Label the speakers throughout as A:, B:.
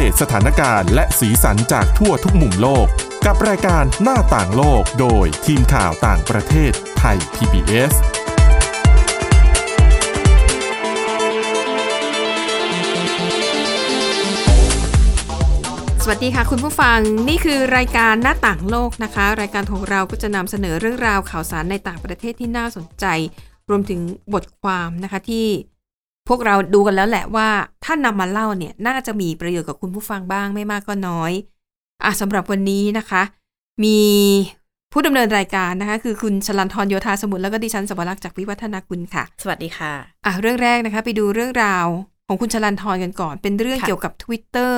A: เดตสถานการณ์และสีสันจากทั่วทุกมุมโลก กับรายการหน้าต่างโลกโดยทีมข่าวต่างประเทศไทย PBS
B: สวัสดีค่ะคุณผู้ฟังนี่คือรายการหน้าต่างโลกนะคะ รายการของเราก็จะนำเสนอเรื่องราวข่าวสารในต่างประเทศที่น่าสนใจ รวมถึงบทความนะคะที่ พวกเราดูกันแล้วแหละว่าถ้านำมาเล่าเนี่ยน่าจะมีประโยชน์กับคุณผู้ฟังบ้างไม่มากก็น้อยอะสำหรับวันนี้นะคะ มีผู้ดำเนินรายการนะคะ คือคุณชลันทรโยธาสมุทรแล้วก็ดิฉันสวรักษ์จากวิวัฒนาคุณค่ะ
C: สวัสดีค่ะ
B: อะเรื่องแรกนะคะ ไปดูเรื่องราวของคุณชลันทรกันก่อน เป็นเรื่อง
C: ค่ะ
B: เกี่ยวกับ Twitter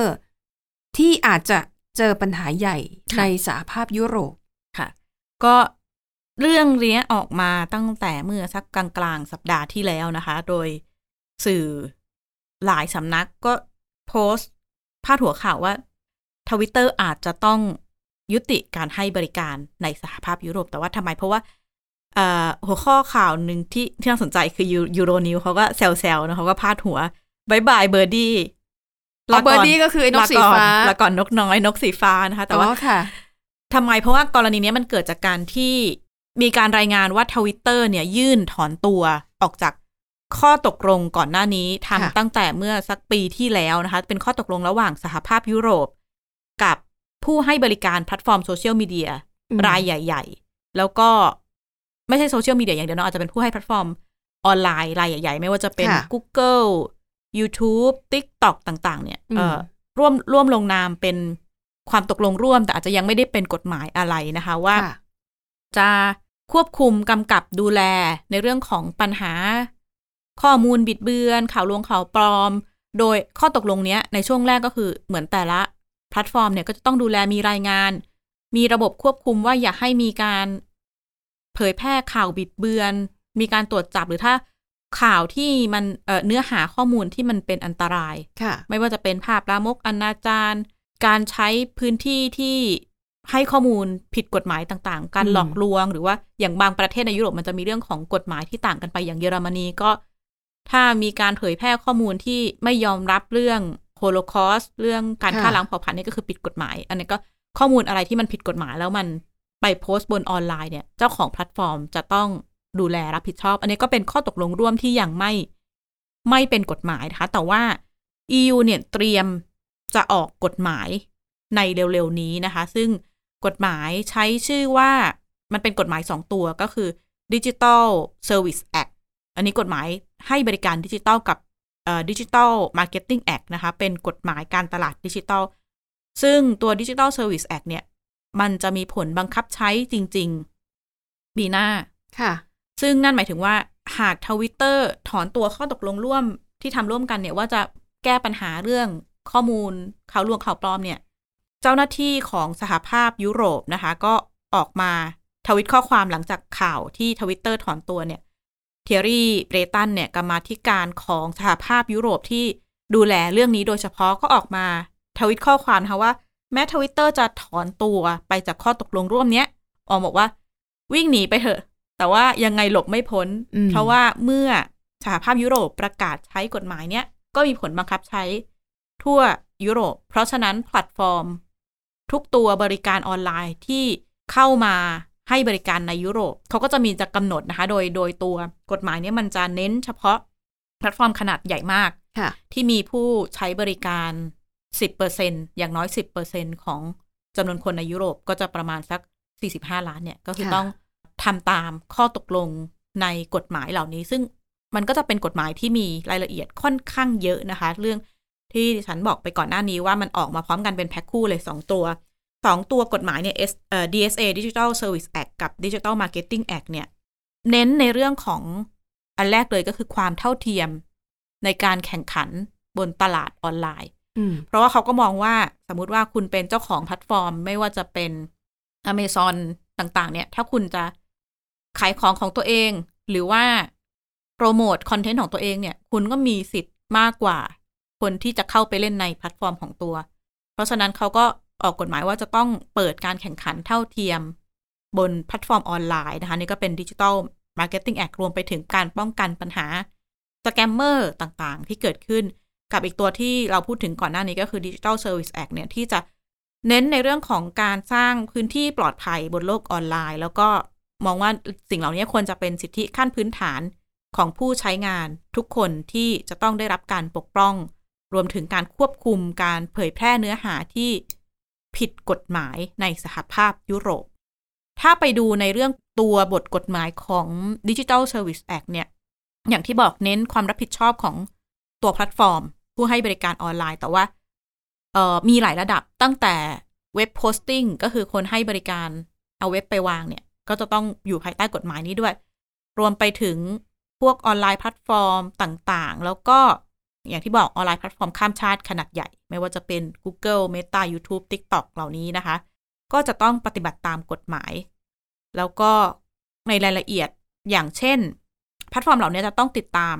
B: ที่อาจจะเจอปัญหาใหญ่
C: ค่ะ
B: ในสหภาพยุโรป
C: ค่ะ ก็เรื่องเนี้ยออกมาตั้งแต่เมื่อสักกลางๆสัปดาห์ที่แล้วนะคะ โดย สื่อหลายสำนักก็โพสต์พาดหัวข่าวว่าทวิตเตอร์อาจจะต้องยุติการให้บริการในสหภาพยุโรป แต่ว่าทำไมเพราะว่าเอ่อหัวข้อข่าวหนึ่งที่ที่น่าสนใจคือ Euronews เขาก็แซวๆนะเขาก็พาดหัว Bye Bye Birdie อ๋
B: อ Birdie ก็คือไอ้นกสีฟ้า
C: ละก่อนนกน้อยนกสีฟ้านะคะ แต่ว่า
B: อ๋อค่ะ
C: ทำไมเพราะว่ากรณีเนี้ยมันเกิดจากการที่มีการรายงานว่าทวิตเตอร์เนี่ยยื่นถอนตัวออกจาก ข้อตกลงก่อนหน้านี้
B: ค่ะ
C: ทำตั้งแต่เมื่อสักปีที่แล้วนะคะ เป็นข้อตกลงระหว่างสหภาพยุโรป กับผู้ให้บริการแพลตฟอร์มโซเชียลมีเดีย
B: อืม
C: รายใหญ่ ๆ แล้วก็ไม่ใช่โซเชียลมีเดียอย่างเดียวเนอะอาจจะเป็นผู้ให้แพลตฟอร์มออนไลน์รายใหญ่ ๆ ไม่ว่าจะเป็น
B: ค่ะ
C: Google YouTube TikTok ต่าง ๆ เนี่ย
B: อืม
C: เอ่อร่วมร่วมลงนามเป็นความตกลงร่วม แต่อาจจะยังไม่ได้เป็นกฎหมายอะไรนะคะว่า
B: ค่ะ
C: จะควบคุมกำกับดูแลในเรื่องของปัญหา ข้อมูลบิดเบือน ข่าวลวงข่าวปลอม โดยข้อตกลงเนี้ยในช่วงแรกก็คือเหมือนแต่ละแพลตฟอร์มเนี่ยก็จะต้องดูแลมีรายงาน มีระบบควบคุมว่าอย่าให้มีการเผยแพร่ข่าวบิดเบือน มีการตรวจจับหรือถ้าข่าวที่มันเอ่อเนื้อหาข้อมูลที่มันเป็นอันตราย
B: ค่ะ
C: ไม่ว่าจะเป็นภาพลามกอนาจารการใช้พื้นที่ที่ให้ข้อมูลผิดกฎหมายต่างๆ การ
B: อืม
C: หลอกลวง หรือว่าอย่างบางประเทศในยุโรปมันจะมีเรื่องของกฎหมายที่ต่างกันไปอย่างเยอรมนีก็ ถ้ามีการเผยแพร่ข้อมูลที่ไม่ยอมรับเรื่องโฮโลคอสเรื่องการฆ่าล้างเผ่าพันธุ์นี่ก็คือผิดกฎหมาย อันนี้ก็ข้อมูลอะไรที่มันผิดกฎหมายแล้วมันไปโพสต์บนออนไลน์เนี่ย เจ้าของแพลตฟอร์มจะต้องดูแลรับผิดชอบ อันนี้ก็เป็นข้อตกลงร่วมที่ยังไม่ไม่เป็นกฎหมายนะคะ แต่ว่า EU เนี่ยเตรียมจะออกกฎหมายในเร็วๆนี้นะคะ ซึ่งกฎหมายใช้ชื่อว่ามันเป็นกฎหมายสองตัวก็คือ Digital Service Act อันนี้กฎหมายให้บริการดิจิทัลกับเอ่อ Digital Marketing Act นะคะ เป็นกฎหมายการตลาดดิจิทัลซึ่งตัว Digital Service Act เนี่ย มันจะมีผลบังคับใช้จริง ๆ ปีหน้า
B: ค่ะ
C: ซึ่งนั่นหมายถึงว่าหากทวิตเตอร์ถอนตัวข้อตกลงร่วมที่ทำร่วมกันเนี่ยว่าจะแก้ปัญหาเรื่องข้อมูลข่าวลวงข่าวปลอมเนี่ย เจ้าหน้าที่ของสหภาพยุโรปนะคะ ก็ออกมาทวิตข้อความหลังจากข่าวที่ทวิตเตอร์ถอนตัวเนี่ย Thierry Breton เนี่ยกรรมาธิการของสหภาพยุโรปที่ดูแลเรื่องนี้โดยเฉพาะก็ออกมาทวิตข้อความนะคะว่า แม้ทวิตเตอร์จะถอนตัวไปจากข้อตกลงร่วมเนี้ยออกบอกว่า วิ่งหนีไปเถอะ แต่ว่ายังไงหลบไม่พ้น
B: อืม
C: เพราะว่าเมื่อสหภาพยุโรปประกาศใช้กฎหมายเนี้ยก็มีผลบังคับใช้ ทั่วยุโรป เพราะฉะนั้นแพลตฟอร์ม ทุกตัวบริการออนไลน์ที่เข้ามา ให้บริการในยุโรปเขาก็จะมีจะกำหนดนะคะ โดยโดยตัวกฎหมายเนี้ยมันจะเน้นเฉพาะแพลตฟอร์มขนาดใหญ่มาก
B: ค่ะ
C: ที่มีผู้ใช้บริการ10%อย่างน้อย10%ของจำนวนคนในยุโรปก็จะประมาณสัก45ล้านเนี่ย ก็คือ
B: ค่ะ
C: ต้องทำตามข้อตกลงในกฎหมายเหล่านี้ ซึ่งมันก็จะเป็นกฎหมายที่มีรายละเอียดค่อนข้างเยอะนะคะ เรื่องที่ฉันบอกไปก่อนหน้านี้ว่ามันออกมาพร้อมกันเป็นแพ็คคู่เลย2ตัว 2ตัวกฎหมายเนี่ย S เอ่อ DSA Digital Service Act กับ Digital Marketing Act เนี่ย เน้นในเรื่องของอันแรกเลยก็คือความเท่าเทียมในการแข่งขันบนตลาดออนไลน์
B: อืม
C: เพราะว่าเขาก็มองว่าสมมุติว่าคุณเป็นเจ้าของแพลตฟอร์ม ไม่ว่าจะเป็น Amazon ต่างๆ เนี่ย ถ้าคุณจะขายของของตัวเอง หรือว่าโปรโมทคอนเทนต์ของตัวเองเนี่ย คุณก็มีสิทธิ์มากกว่า คนที่จะเข้าไปเล่นในแพลตฟอร์มของตัว เพราะฉะนั้นเขาก็ ออกกฎหมายว่าจะต้องเปิดการแข่งขันเท่าเทียม บนแพลตฟอร์มออนไลน์นะคะนี่ก็เป็นดิจิ t a ลมาร์เก็ตติ้งแอครวมไปถึงการป้องกันปัญหาสแกมเมอร์ต่างๆ ที่เกิดขึ้นกับอีกตัวที่เราพูดถึงก่อนหน้านี้ก็คือ Digital Service Act เนี่ยที่จะเน้นในเรื่องของการสร้างพื้นที่ปลอดภัยบนโลกออนไลน์ แล้วก็มองว่าสิ่งเหล่านี้ควรจะเป็นสิทธิขั้นพื้นฐานของผู้ใช้งานทุกคนที่จะต้องได้รับการปกป้อง รวมถึงการควบคุมการเผยแพร่เนื้อหาที่ ผิดกฎหมายในสหภาพยุโรป ถ้าไปดูในเรื่องตัวบทกฎหมายของ Digital Service Act เนี่ย อย่างที่บอกเน้นความรับผิดชอบของตัวแพลตฟอร์ม ผู้ให้บริการออนไลน์ แต่ว่าเออมีหลายระดับตั้งแต่ web hosting ก็คือคนให้บริการเอาเว็บไปวางเนี่ย ก็จะต้องอยู่ภายใต้กฎหมายนี้ด้วย รวมไปถึงพวกออนไลน์แพลตฟอร์มต่างๆ แล้วก็ อย่างที่บอกออนไลน์แพลตฟอร์มข้ามชาติขนาดใหญ่ ไม่ว่าจะเป็น Google Meta YouTube TikTok เหล่านี้นะคะ ก็จะต้องปฏิบัติตามกฎหมาย แล้วก็ในรายละเอียดอย่างเช่น แพลตฟอร์มเหล่านี้จะต้องติดตาม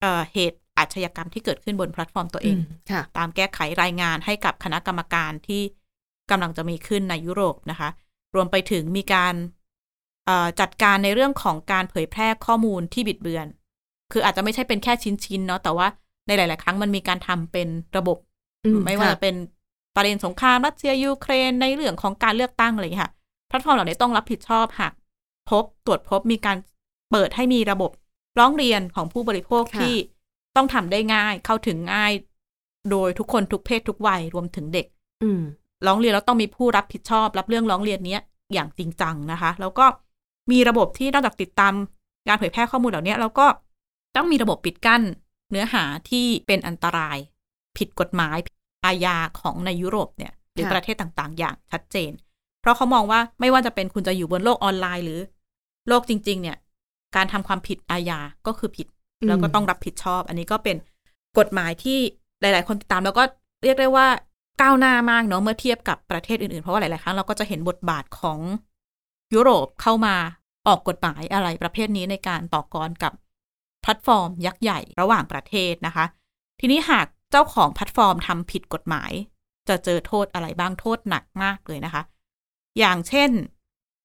C: เหตุอาชญากรรมที่เกิดขึ้นบนแพลตฟอร์มตัวเอง
B: ค่ะ
C: ตามแก้ไขรายงานให้กับคณะกรรมการที่กำลังจะมีขึ้นในยุโรปนะคะ รวมไปถึงมีการจัดการในเรื่องของการเผยแพร่ข้อมูลที่บิดเบือน คืออาจจะไม่ใช่เป็นแค่ชิ้นๆเนาะแต่ว่า ในหลาย ๆ ครั้งมันมีการทำเป็นระบบ ไม่ว่าจะเป็นประเด็นสงครามรัสเซียยูเครนในเรื่องของการเลือกตั้งอะไรอย่างเงี้ยค่ะแพลตฟอร์มเหล่านี้ต้องรับผิดชอบหากพบตรวจพบมีการเปิดให้มีระบบร้องเรียนของผู้บริโภคที่ต้องทำได้ง่ายเข้าถึงง่าย โดยทุกคนทุกเพศทุกวัยรวมถึงเด็ก
B: อื
C: ร้องเรียนแล้วต้องมีผู้รับผิดชอบ รับเรื่องร้องเรียนนี้อย่างจริงจังนะคะ แล้วก็มีระบบที่นอกจากติดตามการเผยแพร่ข้อมูลเหล่านี้แล้วก็ต้องมีระบบปิดกั้น เนื้อหาที่เป็นอันตราย ผิดกฎหมายอาญาของในยุโรปเนี่ยหรือประเทศต่างๆ อย่างชัดเจน เพราะเขามองว่าไม่ว่าจะเป็นคุณจะอยู่บนโลกออนไลน์หรือ โลกจริง ๆ เนี่ย การทำความผิดอาญาก็คือผิด แล้วก็ต้องรับผิดชอบ อันนี้ก็เป็นกฎหมายที่หลาย ๆ คนติดตามแล้วก็เรียกได้ว่าก้าวหน้ามากเนาะเมื่อเทียบกับประเทศอื่น ๆ เพราะว่าหลาย ๆ ครั้งเราก็จะเห็นบทบาทของยุโรปเข้ามาออกกฎหมายอะไรประเภทนี้ในการต่อกรกับแพลตฟอร์มยักษ์ใหญ่ระหว่างประเทศนะคะ ทีนี้หากเจ้าของแพลตฟอร์มทำผิดกฎหมาย จะเจอโทษอะไรบ้างโทษหนักมากเลยนะคะ อย่างเช่น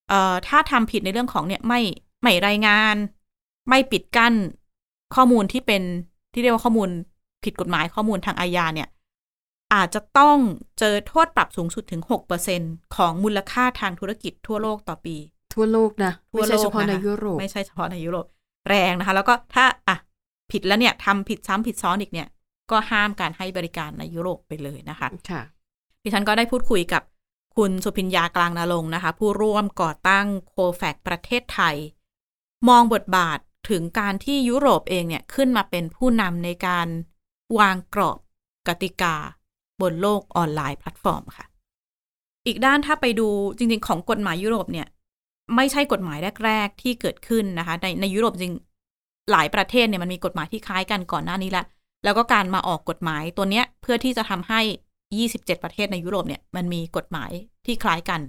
C: เอ่อถ้าทำผิดในเรื่องของเนี่ยไม่ไม่รายงาน ไม่ปิดกั้นข้อมูลที่เป็นที่เรียกว่าข้อมูลผิดกฎหมายข้อมูลทางอาญาเนี่ย อาจจะต้องเจอโทษปรับสูงสุดถึง6%ของมูลค่าทางธุรกิจทั่วโลกต่อปี
B: ทั่วโลกนะ ไม่ใช่เฉพาะในยุโรป
C: ไม่ใช่เฉพาะในยุโรป แรงนะคะ แล้วก็ถ้าอะผิดแล้วเนี่ยทำผิดซ้ำผิดซ้อนอีกเนี่ย ก็ห้ามการให้บริการในยุโรปไปเลยนะคะ
B: ค่ะ
C: ดิฉันก็ได้พูดคุยกับคุณสุพิญญากลางนาลงนะคะ ผู้ร่วมก่อตั้งโคแฟกประเทศไทย มองบทบาทถึงการที่ยุโรปเองเนี่ยขึ้นมาเป็นผู้นำในการวางกรอบกติกา บนโลกออนไลน์แพลตฟอร์มค่ะ อีกด้านถ้าไปดูจริงๆ ของกฎหมายยุโรปเนี่ย ไม่ใช่กฎหมายแรก ๆ ที่เกิดขึ้นนะคะ ในในยุโรปจริงหลายประเทศเนี่ยมันมีกฎหมายที่คล้ายกันก่อนหน้านี้แล้วแล้วก็การมาออกกฎหมายตัวเนี้ยเพื่อที่จะทำให้ 27 ประเทศในยุโรปเนี่ยมันมีกฎหมายที่คล้ายกัน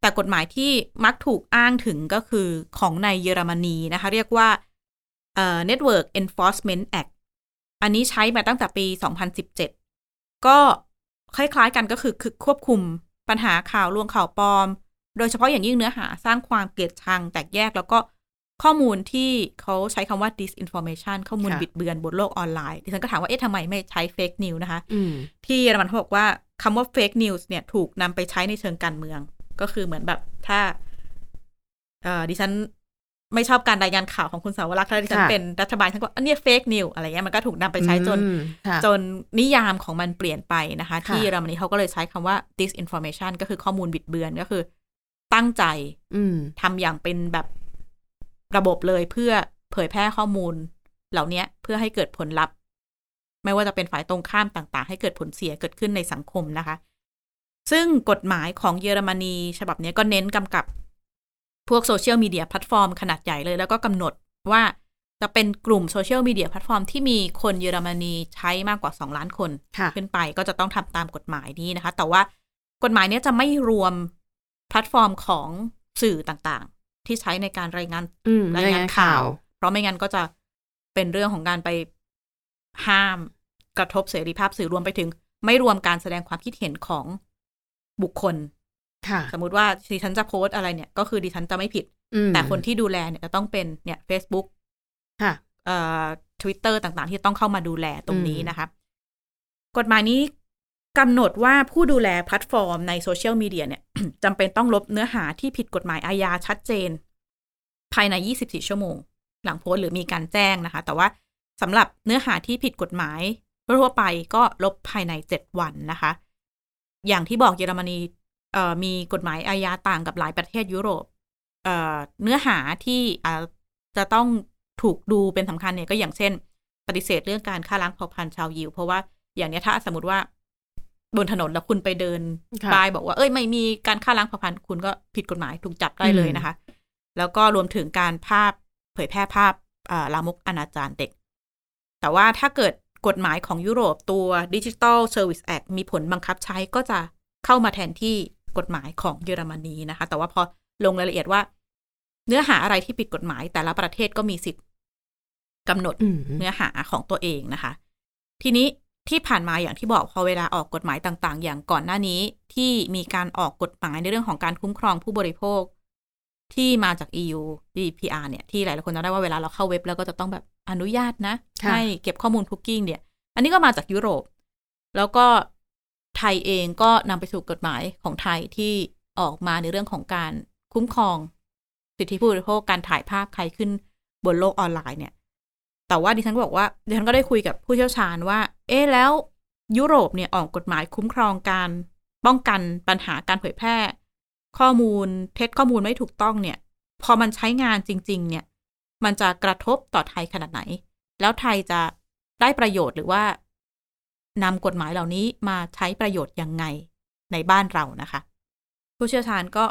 C: แต่กฎหมายที่มักถูกอ้างถึงก็คือของในเยอรมนีนะคะ เรียกว่าเอ่อ Network Enforcement Act อันนี้ใช้มาตั้งแต่ปี 2017 ก็คล้ายๆกันก็คือคือควบคุมปัญหาข่าวลวงข่าวปลอม โดยเฉพาะอย่างยิ่งเนื้อหาสร้างความเกลียดชังแตกแยกแล้วก็ข้อมูลที่เขาใช้คำว่า disinformation ข้อมูลบิดเบือนบนโลกออนไลน์ ดิฉันก็ถามว่า เอ๊ะทำไมไม่ใช้ fake news นะคะ ที่เยอรมันเขาบอกว่าคำว่า fake news เนี่ยถูกนำไปใช้ในเชิงการเมือง ก็คือเหมือนแบบถ้า เอ่อดิฉันไม่ชอบการรายงานข่าวของคุณสาวรักษ์ถ้าดิฉันเป็นรัฐบาลฉันก็อันนี้เฟกนิวอะไรเงี้ยมันก็ถูกนำไปใช้จน จนนิยามของมันเปลี่ยนไปนะคะ ที่เยอรมนีเขาก็เลยใช้คำว่า disinformation ก็คือข้อมูลบิดเบือนก็คือ ตั้งใจทำอย่างเป็นแบบระบบเลยเพื่อเผยแพร่ข้อมูล เหล่านี้เพื่อให้เกิดผลลัพธ์ ไม่ว่าจะเป็นฝ่ายตรงข้ามต่าง ๆ ให้เกิดผลเสียเกิดขึ้นในสังคมนะคะ ซึ่งกฎหมายของเยอรมนี ฉบับนี้ก็เน้นกำกับ พวกโซเชียลมีเดียแพลตฟอร์มขนาดใหญ่เลย แล้วก็กำหนดว่าจะเป็นกลุ่มโซเชียลมีเดียแพลตฟอร์มที่มีคนเยอรมนีใช้มากกว่า 2 ล้านคน ขึ้นไปก็จะต้องทำตามกฎหมายนี้นะคะ แต่ว่ากฎหมายนี้จะไม่รวม แพลตฟอร์มของสื่อต่างๆ ที่ใช้ในการรายงาน
B: รายงานข่าว
C: เพราะไม่งั้นก็จะเป็นเรื่องของการไปห้ามกระทบเสรีภาพสื่อรวมไปถึง ไม่รวมการแสดงความคิดเห็นของบุคคลสมมุติว่าดิฉันจะโพสต์อะไรเนี่ย ก็คือดิฉันจะไม่ผิด แต่คนที่ดูแลเนี่ยจะต้องเป็นเนี่ย Facebook
B: ค่ะ
C: เอ่อ Twitter ต่างๆ ที่ต้องเข้ามาดูแลตรงนี้นะคะ กฎหมายนี้ กำหนดว่าผู้ดูแลแพลตฟอร์มในโซเชียลมีเดียเนี่ยจำเป็นต้องลบเนื้อหาที่ผิดกฎหมายอาญาชัดเจน ภายใน 24 ชั่วโมง หลังโพสต์หรือมีการแจ้งนะคะ แต่ว่าสำหรับเนื้อหาที่ผิดกฎหมายทั่วไปก็ลบภายใน 7 วันนะคะ อย่างที่บอกเยอรมนีมีกฎหมายอาญาต่างกับหลายประเทศยุโรปเเนื้อหาที่จะต้องถูกดูเป็นสำคัญเนี่ยก็อย่างเช่น ปฏิเสธเรื่องการฆ่าล้างเผ่าพันธุ์ชาวยิว เพราะว่าอย่างนี้ถ้าสมมติว่า บนถนนแล้วคุณไปเดิน
B: ค่ะ
C: บายบอกว่าเอ้ยไม่มีการฆ่าล้างเผ่าพันธุ์คุณก็ผิดกฎหมายถูกจับได้เลยนะคะ แล้วก็รวมถึงการภาพเผยแพร่ภาพอ่าลามกอนาจารเด็ก แต่ว่าถ้าเกิดกฎหมายของยุโรปตัว Digital Service Act มีผลบังคับใช้ก็จะเข้ามาแทนที่กฎหมายของเยอรมนีนะคะ แต่ว่าพอลงรายละเอียดว่า เนื้อหาอะไรที่ผิดกฎหมาย แต่ละประเทศก็มีสิทธิ์กำหนด
B: อืม
C: เนื้อหาของตัวเองนะคะ ทีนี้ ที่ผ่านมาอย่างที่บอกพอเวลาออกกฎหมายต่าง ๆ อย่างก่อนหน้านี้ที่มีการออกกฎหมายในเรื่องของการคุ้มครองผู้บริโภค ที่มาจาก EU GDPR เนี่ย ที่หลายๆคนจำได้ว่าเวลาเราเข้าเว็บแล้วก็จะต้องแบบอนุญาตนะ
B: ค่ะ
C: ให้เก็บข้อมูลคุกกิ้งเนี่ย อันนี้ก็มาจากยุโรป แล้วก็ไทยเองก็นำไปสู่กฎหมายของไทยที่ออกมาในเรื่องของการคุ้มครอง สิทธิผู้บริโภคการถ่ายภาพใครขึ้นบนโลกออนไลน์เนี่ย แต่ว่าดิฉันก็บอกว่าดิฉันก็ได้คุยกับผู้เชี่ยวชาญว่า เอ๊แล้วยุโรปเนี่ยออกกฎหมายคุ้มครองการป้องกันปัญหาการเผยแพร่ ข้อมูลเท็จข้อมูลไม่ถูกต้องเนี่ย พอมันใช้งานจริง ๆ เนี่ย มันจะกระทบต่อไทยขนาดไหน แล้วไทยจะได้ประโยชน์หรือว่านำกฎหมายเหล่านี้มาใช้ประโยชน์ยังไงในบ้านเรานะคะ ผู้เชี่ยวชาญก็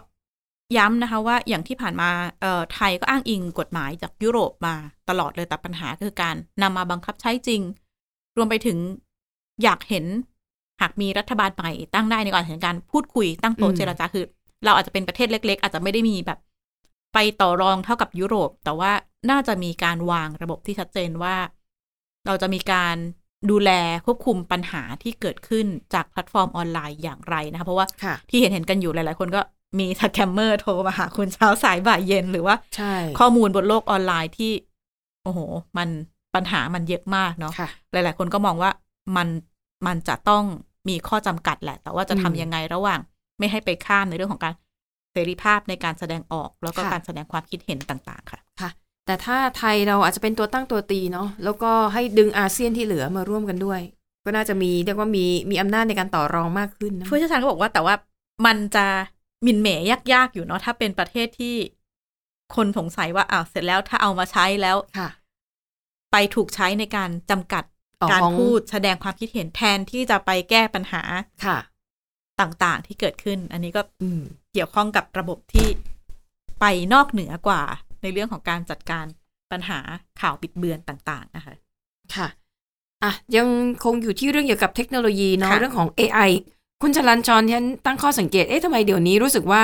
C: ย้ำนะคะว่าอย่างที่ผ่านมาเอ่อไทยก็อ้างอิงกฎหมายจากยุโรปมาตลอดเลยแต่ปัญหาคือการนำมาบังคับใช้จริง รวมไปถึงอยากเห็นหากมีรัฐบาลใหม่ตั้งได้ในการเห็นการพูดคุยตั้งโต๊ะ
B: อืม
C: เจรจาคือ เราอาจจะเป็นประเทศเล็ก ๆ อาจจะไม่ได้มีแบบ ไปต่อรองเท่ากับยุโรป แต่ว่าน่าจะมีการวางระบบที่ชัดเจนว่า เราจะมีการดูแลควบคุมปัญหาที่เกิดขึ้นจากแพลตฟอร์มออนไลน์อย่างไรนะคะเพราะว่า
B: ค่ะ
C: ที่เห็นเห็นๆกันอยู่หลาย ๆ คนก็ มีสแกมเมอร์โทรมาหาคุณเช้าสายบ่ายเย็นหรือว่า
B: ใช่
C: ข้อมูลบนโลกออนไลน์ที่ โอ้โห มันปัญหามันเยอะมากเนาะ
B: ค่ะ
C: หลาย ๆ คนก็มองว่ามันมันจะต้องมีข้อจำกัดแหละ แต่ว่าจะทำ
B: อืม
C: ยังไงระหว่าง ไม่ให้ไปข้ามในเรื่องของการเสรีภาพในการแสดงออก แล้วก็
B: ค่ะ
C: การแสดงความคิดเห็นต่างๆ ค่ะ
B: ค่ะ แต่ถ้าไทยเราอาจจะเป็นตัวตั้งตัวตีเนาะแล้วก็ให้ดึงอาเซียนที่เหลือมาร่วมกันด้วย ก็น่าจะมีเรียกว่ามีมีอำนาจในการต่อรองมากขึ้นนะ
C: ผู้เชี่ยวชาญก็บอกว่าแต่ว่ามันจะห มินเหมยยากๆอยู่เนาะถ้าเป็นประเทศที่คนสงสัยว่าอ้าวเสร็จแล้วถ้าเอามาใช้แล้ว
B: ค่ะ
C: ไปถูกใช้ในการจำกัด
B: อ๋อ
C: การ
B: ของ
C: พูดแสดงความคิดเห็นแทนที่จะไปแก้ปัญหา
B: ค่ะ
C: ต่างๆที่เกิดขึ้น อันนี้ก็
B: อืม
C: เกี่ยวข้องกับระบบที่ไปนอกเหนือกว่า ในเรื่องของการจัดการปัญหาข่าวบิดเบือนต่าง ๆ นะคะ
B: ค่ะอะยังคงอยู่ที่เรื่องเกี่ยวกับเทคโนโลยีเนาะ
C: ค่ะ
B: เรื่องของ AI คุณจรันจรฉันตั้งข้อสังเกต เอ๊ะทำไมเดี๋ยวนี้รู้สึกว่า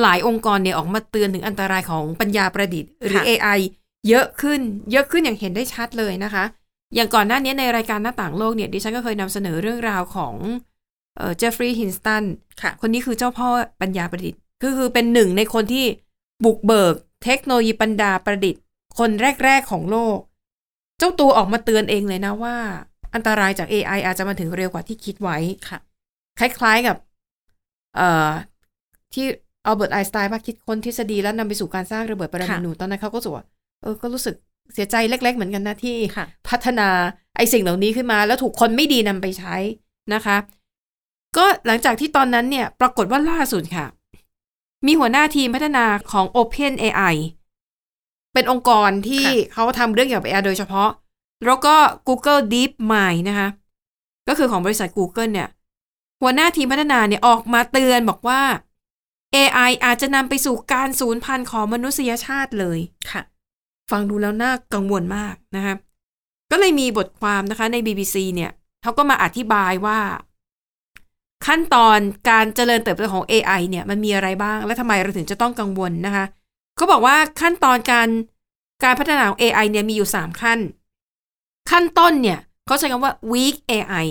B: หลายองค์กรเนี่ยออกมาเตือนถึงอันตรายของปัญญาประดิษฐ์ หรือ AI เยอะขึ้น เยอะขึ้นอย่างเห็นได้ชัดเลยนะคะ อย่างก่อนหน้านี้ในรายการหน้าต่างโลกเนี่ยดิฉันก็เคยนำเสนอเรื่องราวของเอ่อเจฟฟรีย์ฮินสตัน
C: ค่ะ
B: คนนี้คือเจ้าพ่อปัญญาประดิษฐ์ คือคือเป็นหนึ่งในคนที่บุกเบิกเทคโนโลยีปัญญาประดิษฐ์ คนแรก ๆของโลก เจ้าตัวออกมาเตือนเองเลยนะว่า อันตรายจาก AI อาจจะมาถึงเร็วกว่าที่คิดไว้
C: ค่ะ
B: คล้ายๆกับ เอ่อที่อัลเบิร์ตไอน์สไตน์มาคิดค้นทฤษฎีแล้วนำไปสู่การสร้างระเบิดปรมาณูตอนนั้นเขาก็รู้สึกว่าเออก็รู้สึกเสียใจเล็ก ๆ เหมือนกันนะที่
C: ค่ะ
B: พัฒนาไอ้สิ่งเหล่านี้ขึ้นมา แล้วถูกคนไม่ดีนำไปใช้นะคะ ก็หลังจากที่ตอนนั้นเนี่ย ปรากฏว่าล่าสุดค่ะ มีหัวหน้าทีมพัฒนาของ Open AI เป็นองค์กรที่
C: ค่ะ
B: เขาทำเรื่องเกี่ยวกับ AI โดยเฉพาะ แล้วก็ Google Deep Mind นะคะ ก็คือของบริษัท Google เนี่ย หัวหน้าทีมพัฒนาเนี่ยออกมาเตือนบอกว่า AI อาจจะนำไปสู่การสูญพันธุ์ของมนุษยชาติเลย
C: ค่ะ
B: ฟังดูแล้วน่ากังวลมากนะคะก็เลยมีบทความนะคะใน BBC เนี่ยเขาก็มาอธิบายว่า ขั้นตอนการเจริญเติบโตของ AI เนี่ยมันมีอะไรบ้าง และทำไมเราถึงจะต้องกังวลนะคะเขาบอกว่าขั้นตอนการการพัฒนาของ AI เนี่ยมีอยู่ 3 ขั้น ขั้นต้นเนี่ยเขาใช้คำว่า weak AI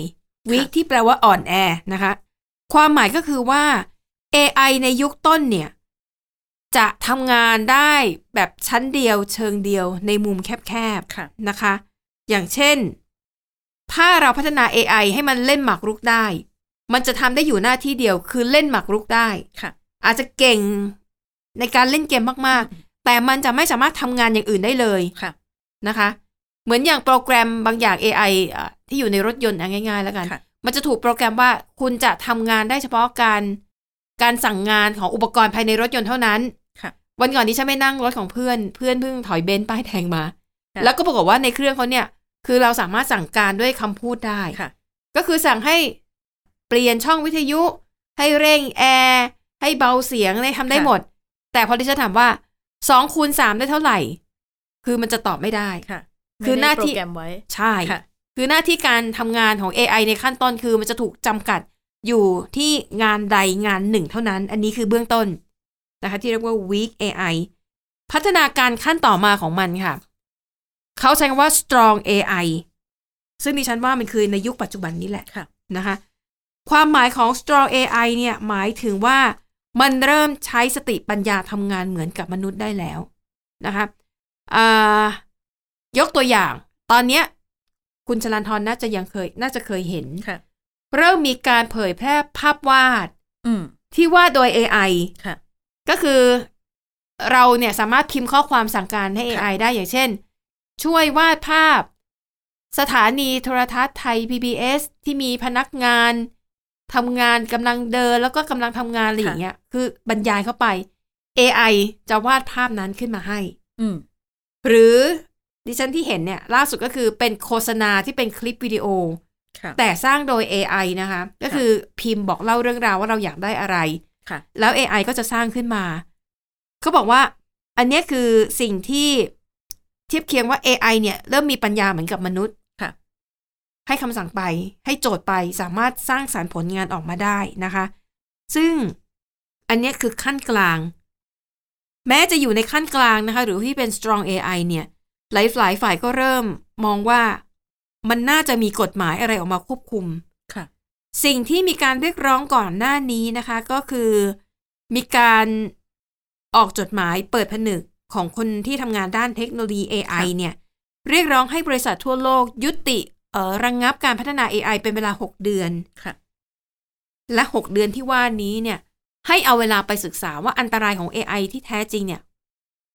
B: weak ที่แปลว่าอ่อนแอนะคะ ความหมายก็คือว่า AI ในยุคต้นเนี่ย จะทำงานได้แบบชั้นเดียวเชิงเดียวในมุมแคบ
C: ค่ะ
B: ๆนะคะ อย่างเช่น ถ้าเราพัฒนา AI ให้มันเล่นหมากรุกได้ มันจะทำได้อยู่หน้าที่เดียวคือเล่นหมากรุกได้
C: ค่ะ
B: อาจจะเก่งในการเล่นเกมมากๆ แต่มันจะไม่สามารถทำงานอย่างอื่นได้เลย
C: ค่ะ
B: นะคะ เหมือนอย่างโปรแกรมบางอย่าง AI อะที่อยู่ในรถยนต์อะง่ายๆ แล้วกัน
C: ค่ะ
B: มันจะถูกโปรแกรมว่าคุณจะทำงานได้เฉพาะการการสั่งงานของอุปกรณ์ภายในรถยนต์เท่านั้น
C: ค่ะ
B: วันก่อนที่ฉันไม่นั่งรถของเพื่อน เพื่อนเพิ่งถอยเบนซ์ป้ายแดงมา
C: ค่ะ
B: แล้วก็ปรากฏว่าในเครื่องเขาเนี่ย คือเราสามารถสั่งการด้วยคำพูดได้
C: ค่ะ
B: ก็คือสั่งให้เปลี่ยนช่องวิทยุ ให้เร่งแอร์ให้เบาเสียงได้ทำได้
C: ค่ะ
B: หมด แต่พอดิฉันถามว่าสองคูณสามได้เท่าไหร่ คือมันจะตอบไม่ได้
C: ค่ะ
B: คือหน้าที่
C: ไม่ได้โปรแกรมไว้
B: ใช่
C: ค่ะ
B: คือหน้าที่การทำงานของ AI ในขั้นต้นคือมันจะถูกจำกัดอยู่ที่งานใดงานหนึ่งเท่านั้น อันนี้คือเบื้องต้นนะคะ ที่เรียกว่า weak AI พัฒนาการขั้นต่อมาของมันค่ะ เขาใช้คำว่า strong AI ซึ่งดิฉันว่ามันคือในยุคปัจจุบันนี้แหละ
C: ค่ะ
B: นะคะ ความหมายของ strong AI เนี่ยหมายถึงว่ามันเริ่มใช้สติปัญญาทำงานเหมือนกับมนุษย์ได้แล้วนะคะอ่า ยกตัวอย่าง ตอนเนี้ย คุณชลันทรน่าจะยังเคย น่าจะเคยเห็น
C: ค่ะ
B: เริ่มมีการเผยแพร่ภาพวาด
C: อืม
B: ที่วาดโดย AI
C: ค่ะ
B: ก็คือเราเนี่ยสามารถพิมพ์ข้อความสั่งการให้ AI ได้อย่างเช่น ช่วยวาดภาพ สถานีโทรทัศน์ไทย PBS ที่มีพนักงานทำงานกำลังเดินแล้วก็กำลังทำงานอะไรอย่างเงี้ย คือบรรยายเข้าไป AI จะวาดภาพนั้นขึ้นมาให้
C: อืม
B: หรือ ดิฉันที่เห็นเนี่ยล่าสุดก็คือเป็นโฆษณาที่เป็นคลิปวิดีโอ
C: ค่ะ
B: แต่สร้างโดย AI นะคะ ก็คือพิมพ์บอกเล่าเรื่องราวว่าเราอยากได้อะไร
C: ค่ะ
B: แล้ว AI ก็จะสร้างขึ้นมา เขาบอกว่า อันเนี้ยคือสิ่งที่เทียบเคียงว่า AI เนี่ย เริ่มมีปัญญาเหมือนกับมนุษย์
C: ค่ะ
B: ให้คำสั่งไปให้โจทย์ไปสามารถสร้างสารรค์ผลงานออกมาได้นะคะ ซึ่งอันเนี้ยคือขั้นกลาง แม้จะอยู่ในขั้นกลางนะคะ หรือที่เป็น strong AI เนี่ย หลายฝ่ายฝ่ายก็เริ่มมองว่ามันน่าจะมีกฎหมายอะไรออกมาควบคุม
C: ค่ะ
B: สิ่งที่มีการเรียกร้องก่อนหน้านี้นะคะ ก็คือมีการออกจดหมายเปิดผนึกของคนที่ทำงานด้านเทคโนโลยี AI
C: ค่ะ
B: เนี่ย เรียกร้องให้บริษัททั่วโลกยุติเอ่อระงงับการพัฒนา AI เป็นเวลา 6 เดือน
C: ค่ะ
B: และ 6 เดือนที่ว่านี้เนี่ย ให้เอาเวลาไปศึกษาว่าอันตรายของ AI ที่แท้จริงเนี่ย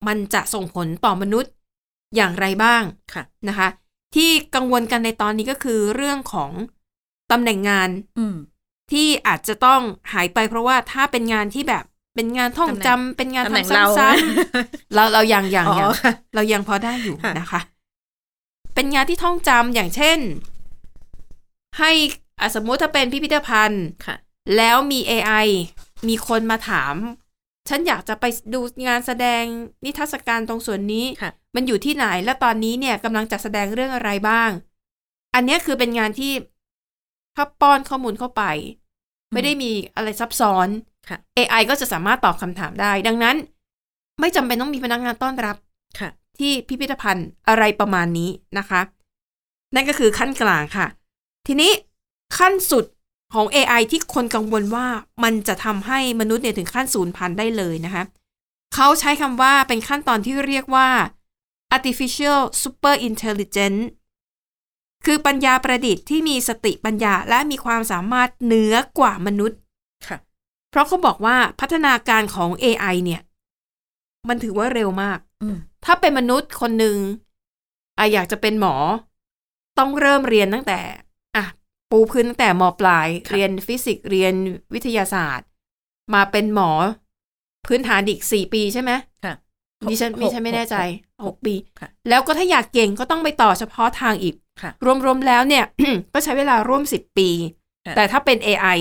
B: มันจะส่งผลต่อมนุษย์ อย่างไรบ้าง
C: ค่ะ
B: นะคะ ที่กังวลกันในตอนนี้ก็คือเรื่องของตำแหน่งงาน
C: อืม
B: ที่อาจจะต้องหายไปเพราะว่าถ้าเป็นงานที่แบบเป็นงานท่องจำเป็นงาน
C: ตำแหน่ง
B: ทำ
C: เรา
B: ซ้ำๆเราเรายังยัง
C: อ๋อ
B: ยัง
C: ค่ะ
B: เรายังพอได้อยู่
C: ค่ะ
B: นะคะ เป็นงานที่ท่องจำอย่างเช่น ให้อะสมมุติถ้าเป็นพิพิธภัณฑ์
C: ค่ะ
B: แล้วมี AI มีคนมาถาม ฉันอยากจะไปดูงานแสดงนิทรรศการตรงส่วนนี้
C: ค่ะ
B: มันอยู่ที่ไหนและตอนนี้เนี่ยกำลังจัดแสดงเรื่องอะไรบ้าง อันเนี้ยคือเป็นงานที่ถ้าป้อนข้อมูลเข้าไป ไม่ได้มีอะไรซับซ้อน
C: ค่ะ
B: AI ก็จะสามารถตอบคำถามได้ ดังนั้น ไม่จำเป็นต้องมีพนักงานต้อนรับ
C: ค่ะ
B: ที่พิพิธภัณฑ์อะไรประมาณนี้นะคะ นั่นก็คือขั้นกลางค่ะ ทีนี้ขั้นสุด ของ AI ที่คนกังวลว่ามันจะทำให้มนุษย์เนี่ยถึงขั้นศูนย์พันธุ์ได้เลยนะคะเขาใช้คำว่าเป็นขั้นตอนที่เรียกว่า artificial super intelligence คือปัญญาประดิษฐ์ที่มีสติปัญญาและมีความสามารถเหนือกว่ามนุษย์
C: ค่ะ
B: เพราะเขาบอกว่าพัฒนาการของ AI เนี่ย มันถือว่าเร็วมาก
C: อืม
B: ถ้าเป็นมนุษย์คนหนึ่งอะอยากจะเป็นหมอ ต้องเริ่มเรียนตั้งแต่อะ ปูพื้นตั้งแต่มปลาย
C: ค่ะ
B: เรียนฟิสิกส์เรียนวิทยาศาสตร์ มาเป็นหมอ พื้นฐานอีกสี่ปีใช่ไหม
C: ค่ะ
B: ดิฉัน
C: หก
B: ดิฉันไม่แน่ใจ
C: ห
B: ห
C: ก
B: กปี
C: ค่ะ
B: แล้วก็ถ้าอยากเก่งก็ต้องไปต่อเฉพาะทางอีก
C: ค่ะ
B: รวมๆแล้วเนี่ย ก็ใช้เวลาร่วมสิบปี
C: ค่ะ
B: แต่ถ้าเป็น AI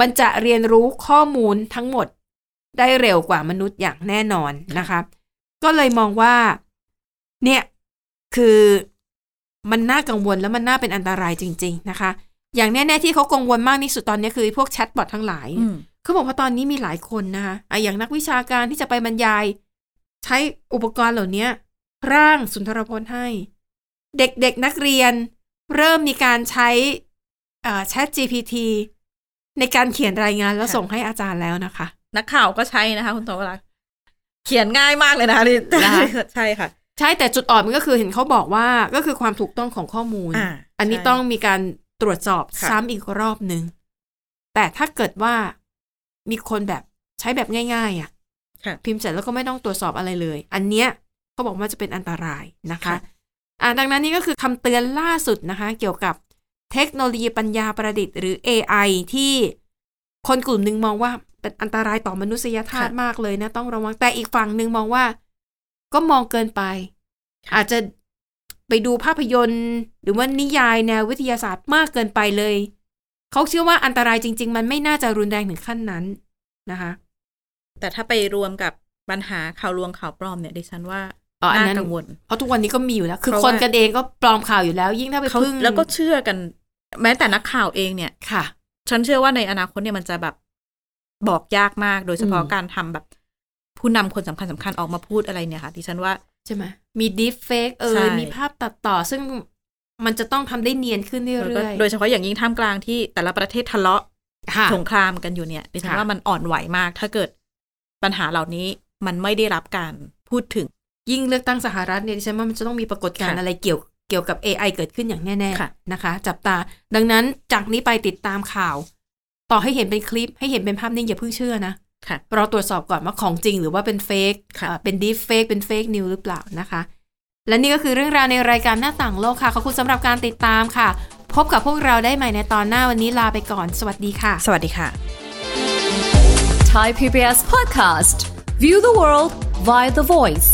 B: มันจะเรียนรู้ข้อมูลทั้งหมดได้เร็วกว่ามนุษย์อย่างแน่นอนนะคะ ก็เลยมองว่า เนี่ยคือ มันน่ากังวลแล้วมันน่าเป็นอันตรายจริง ๆนะคะ อย่างแน่ๆที่เขากังวลมากที่สุดตอนนี้คือพวกแชทบอททั้งหลาย
C: อืม
B: เขาบอกว่าตอนนี้มีหลายคนนะคะอะอย่างนักวิชาการที่จะไปบรรยาย ใช้อุปกรณ์เหล่านี้ร่างสุนทรพจน์ให้ เด็กๆนักเรียน เริ่มมีการใช้แชท GPT ในการเขียนรายงานแล้ว
C: ค่ะ
B: ส่งให้อาจารย์แล้วนะคะ
C: นักข่าวก็ใช้นะคะ คุณโตวรักษ์เขียนง่ายมากเลยนะคะนี่
B: นะคะ
C: ใช่ค่ะ
B: ใช่แต่จุดอ่อนมันก็คือเห็นเขาบอกว่าก็คือความถูกต้องของข้อมูล
C: อ่า
B: อันนี้
C: ใช่
B: ต้องมีการตรวจสอบ
C: ค่ะ
B: ซ้ำอีกรอบหนึ่งแต่ถ้าเกิดว่ามีคนแบบใช้แบบง่าย ๆอะ
C: ค่ะ
B: พิมพ์เสร็จแล้วก็ไม่ต้องตรวจสอบอะไรเลย อันเนี้ยเขาบอกว่าจะเป็นอันตรายนะคะ
C: ค่ะ
B: อ่าดังนั้นนี่ก็คือคำเตือนล่าสุดนะคะ เกี่ยวกับเทคโนโลยีปัญญาประดิษฐ์หรือ AI ที่คนกลุ่มหนึ่งมองว่าเป็นอันตรายต่อมนุษยชาติมากเลยนะ ต้องระวังแต่อีกฝั่งหนึ่งมองว่า ก็มองเกินไป อาจจะไปดูภาพยนตร์ หรือว่านิยายแนววิทยาศาสตร์มากเกินไปเลย เขาเชื่อว่าอันตรายจริง ๆ มันไม่น่าจะรุนแรงถึงขั้นนั้นนะคะ
C: แต่ถ้าไปรวมกับปัญหาข่าวลวงข่าวปลอมเนี่ยดิฉันว่า
B: อ๋ออันนั้น
C: น่ากังวล
B: เพราะทุกวันนี้ก็มีอยู่แล้ว คือ
C: เพราะ
B: คน
C: ว่า
B: กันเองก็ปลอมข่าวอยู่แล้ว ยิ่งถ้าไป
C: เขา
B: พึ่ง
C: แล้วก็เชื่อกัน แม้แต่นักข่าวเองเนี่ย
B: ค่ะ
C: ฉันเชื่อว่าในอนาคตเนี่ยมันจะแบบบอกยากมาก โดยเฉพาะ
B: อืม
C: การทำแบบ ผู้นำคนสำคัญสำคัญออกมาพูดอะไรเนี่ยค่ะดิฉันว่า
B: ใช่ไหมมีดีฟเฟกเอ
C: ใช่
B: อมีภาพตัดต่อ ซึ่งมันจะต้องทำได้เนียนขึ้น
C: แล้วก็
B: เรื่อย
C: โดยเฉพาะอย่างยิ่งท่ามกลางที่แต่ละประเทศทะเลาะ
B: ๆค่ะ
C: สงครามกันอยู่เนี่ยดิฉัน
B: ค่ะ
C: ว่ามันอ่อนไหวมาก ถ้าเกิดปัญหาเหล่านี้มันไม่ได้รับการพูดถึง
B: ยิ่งเลือกตั้งสหรัฐเนี่ยดิฉันว่ามันจะต้องมีปรากฏการณ์
C: ค่ะ
B: อะไรเกี่ยวเกี่ยวกับ AI เกิดขึ้นอย่างแน่
C: ค่ะ
B: ๆนะคะ จับตา ดังนั้นจากนี้ไปติดตามข่าว ต่อให้เห็นเป็นคลิปให้เห็นเป็นภาพนิ่งอย่าเพิ่งเชื่อนะ
C: ค่ะ
B: เราตรวจสอบก่อนว่าของจริงหรือว่าเป็นเฟก
C: ค่ะ
B: อ่าเป็นดีฟเฟกเป็นเฟกนิวหรือเปล่านะคะ และนี่ก็คือเรื่องราวในรายการหน้าต่างโลกค่ะ ขอบคุณสำหรับการติดตามค่ะ พบกับพวกเราได้ใหม่ในตอนหน้าวันนี้ลาไปก่อน สวัสดีค่ะ
C: สวัสดีค่ะ
D: Thai PBS podcast. View the world via the voice.